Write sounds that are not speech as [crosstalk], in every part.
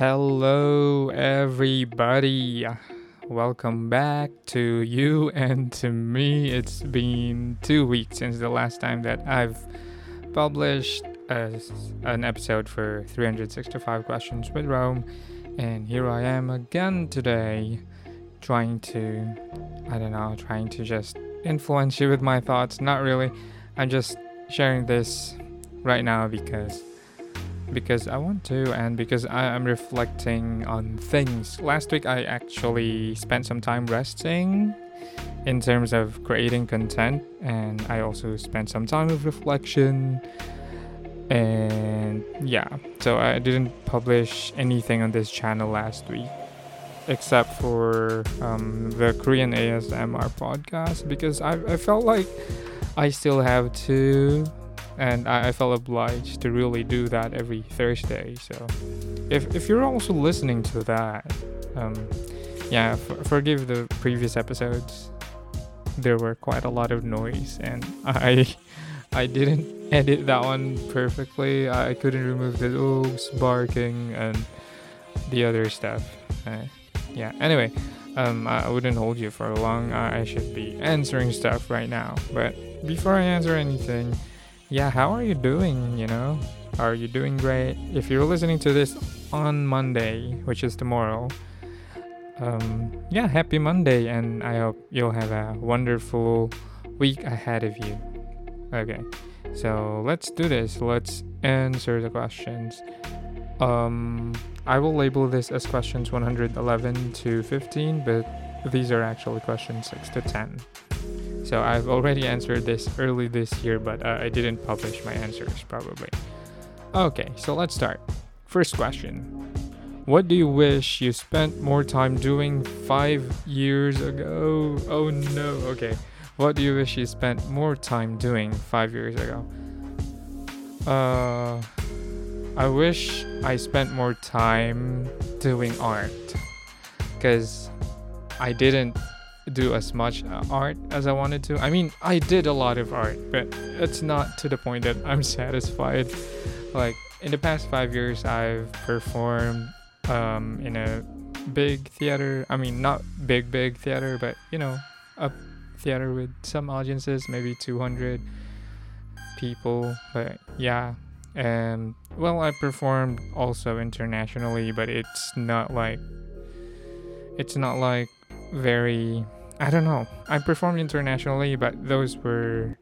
Hello, everybody. Welcome back to you and to me. It's been two weeks since the last time that I've published a, an episode for 365 Questions with Rome. And here I am again today, trying to, I don't know, trying to just influence you with my thoughts. Not really. I'm just sharing this right now because because I want to and because I am reflecting on things. Last week I actually spent some time resting in terms of creating content and I also spent some time of reflection and yeah, so I didn't publish anything on this channel last week except for um, the Korean ASMR podcast because I, I felt like I still have to and I, I felt obliged to really do that every Thursday. So, if if you're also listening to that, um, yeah, f- forgive the previous episodes. There were quite a lot of noise, and [laughs] I I didn't edit that one perfectly. I couldn't remove the dogs barking and the other stuff. Uh, yeah. Anyway, um, I wouldn't hold you for long. I should be answering stuff right now. But before I answer anything, yeah, how are you doing? You know, are you doing great? If you're listening to this on Monday, which is tomorrow, um, yeah, happy Monday, and I hope you'll have a wonderful week ahead of you. Okay, so let's do this. Let's answer the questions. Um, I will label this as questions 111 to 15, but these are actually questions 6 to 10. So I've already answered this early this year, but uh, I didn't publish my answers probably. Okay, so let's start. First question What do you wish you spent more time doing five years ago? Oh no, okay. What do you wish you spent more time doing five years ago? Uh, I wish I spent more time doing art. Because I didn't do as much uh, art as I wanted to. I mean, I did a lot of art, but it's not to the point that I'm [laughs] satisfied. Like in the past five years, I've performed um, in a big theater. I mean, not big, big theater, but you know, a theater with some audiences, maybe 200 people. But yeah, and well, I performed also internationally, but it's not like it's not like very I don't know. I performed internationally, but those were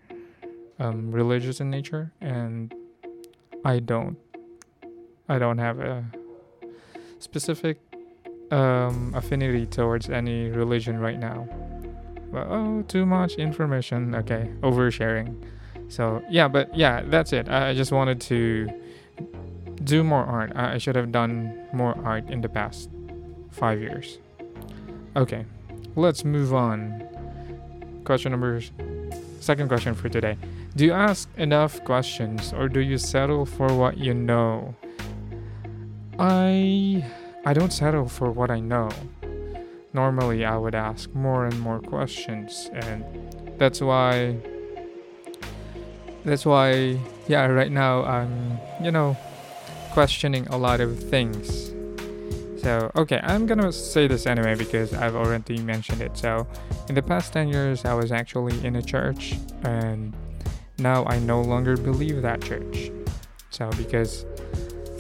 um, religious in nature, and I don't. I don't have a specific um, affinity towards any religion right now. But oh, too much information. Okay, oversharing. So yeah, but yeah, that's it. I just wanted to do more art. I should have done more art in the past five years. Okay, let's move on. Question number second question for today. Do you ask enough questions or do you settle for what you know? I I don't settle for what I know. Normally I would ask more and more questions and that's why that's why yeah right now I'm you know questioning a lot of things so, okay, I'm gonna say this anyway because I've already mentioned it. So, in the past 10 years, I was actually in a church, and now I no longer believe that church. So, because,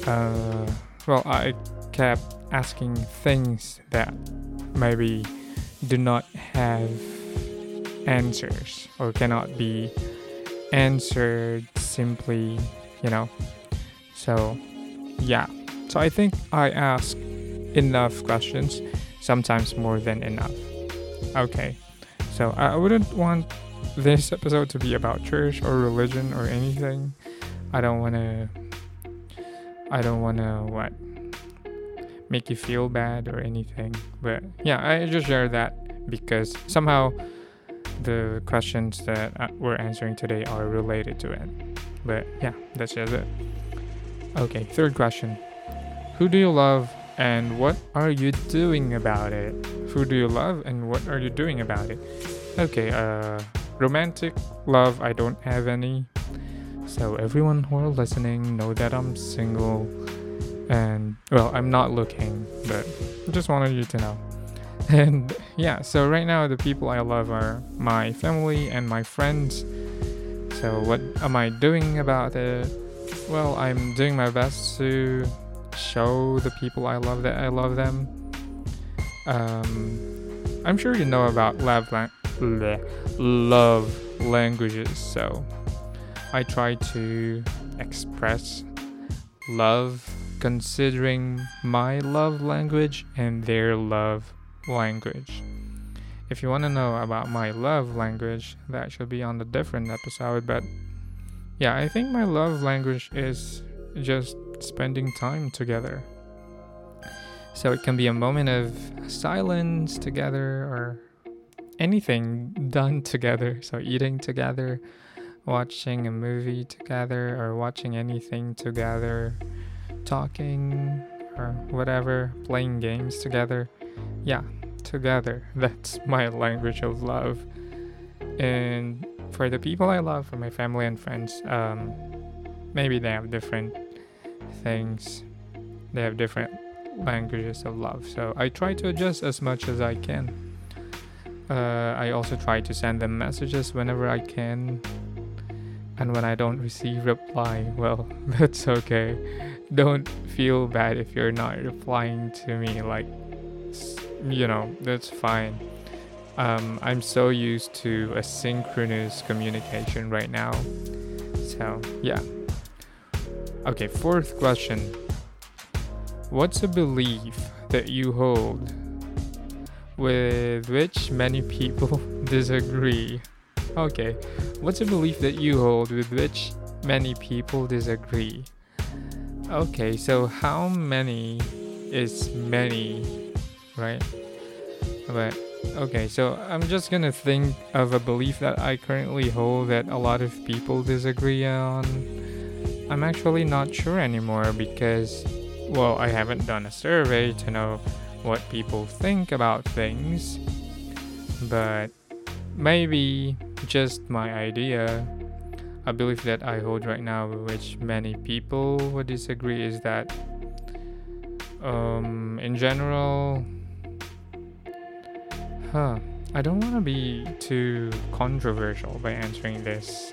uh, well, I kept asking things that maybe do not have answers or cannot be answered simply, you know. So, yeah. So I think I asked enough questions, sometimes more than enough. Okay, so I wouldn't want this episode to be about church or religion or anything. I don't want to. I don't want to what make you feel bad or anything. But yeah, I just share that because somehow the questions that uh, we're answering today are related to it. But yeah, that's just it. Okay, third question. Who do you love and what are you doing about it? Who do you love and what are you doing about it? Okay, uh, romantic love, I don't have any. So, everyone who are listening know that I'm single And well, I'm not looking, but just wanted you to know. [laughs] And yeah, so right now the people I love are my family and my friends. So what am I doing about it? Well, I'm doing my best to show the people I love that I love them. Um, I'm sure you know about love, la- love languages, so I try to express love considering my love language and their love language. If you want to know about my love language, that should be on a different episode, but yeah, I think my love language is just spending time together. So it can be a moment of silence together or anything done together. So eating together, watching a movie together, or watching anything together, talking or whatever, playing games together. Yeah, together. [laughs] That's my language of love. And for the people I love, for my family and friends, um, maybe they have different things. They have different languages of love. So I try to adjust as much as I can. Uh, I also try to send them messages whenever I can. And when I don't receive reply, well, [laughs] that's okay. Don't feel bad if you're not replying to me. Like, you know, that's fine. Um, I'm so used to asynchronous communication right now. So, yeah. Okay, fourth question. What's a belief that you hold with which many people [laughs] disagree? Okay, what's a belief that you hold with which many people disagree? Okay, so how many is many, right? But okay, so I'm just gonna think of a belief that I currently hold that a lot of people disagree on. I'm actually not sure anymore because, well, I haven't done a survey to know what people think about things, but maybe just my idea. A belief that I hold right now, which many people would disagree, is that um, in general, huh, I don't want to be too controversial by answering this,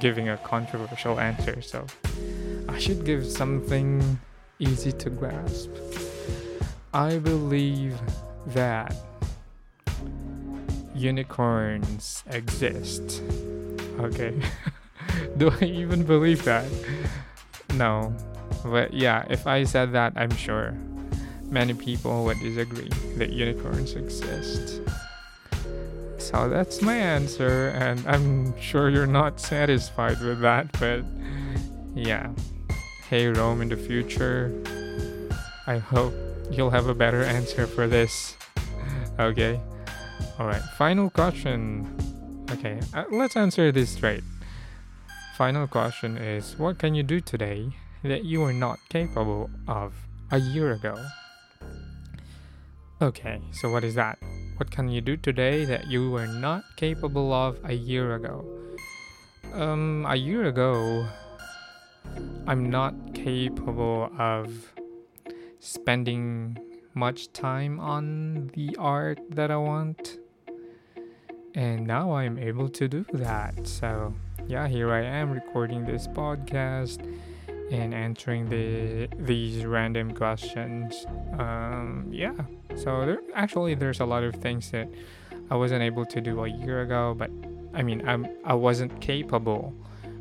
giving a controversial answer, so I should give something easy to grasp. I believe that unicorns exist. Okay. [laughs] Do I even believe that? No. But yeah, if I said that, I'm sure many people would disagree that unicorns exist. So that's my answer, and I'm sure you're not satisfied with that, but yeah. Hey, Rome in the future. I hope you'll have a better answer for this. [laughs] okay. Alright, final question. Okay, uh, let's answer this straight. Final question is What can you do today that you were not capable of a year ago? Okay, so what is that? What can you do today that you were not capable of a year ago? Um, a year ago, I'm not capable of spending much time on the art that I want. And now I'm able to do that. So, yeah, here I am recording this podcast and answering the these random questions. Um, yeah. So there actually there's a lot of things that I wasn't able to do a year ago, but I mean I'm I wasn't capable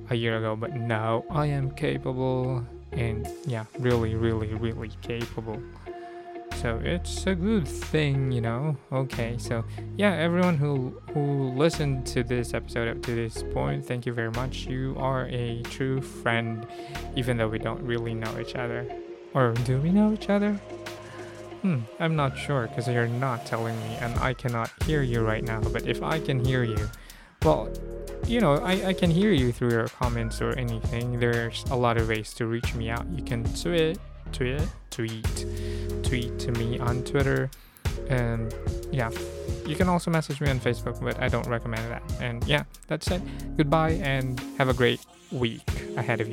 a year ago, but now I am capable and yeah, really, really, really capable. So it's a good thing, you know. Okay, so yeah, everyone who who listened to this episode up to this point, thank you very much. You are a true friend, even though we don't really know each other. Or do we know each other? Hmm, I'm not sure because you're not telling me, and I cannot hear you right now. But if I can hear you, well, you know, I, I can hear you through your comments or anything. There's a lot of ways to reach me out. You can tweet, tweet, tweet, tweet to me on Twitter, and yeah, you can also message me on Facebook, but I don't recommend that. And yeah, that's it. Goodbye and have a great week ahead of you.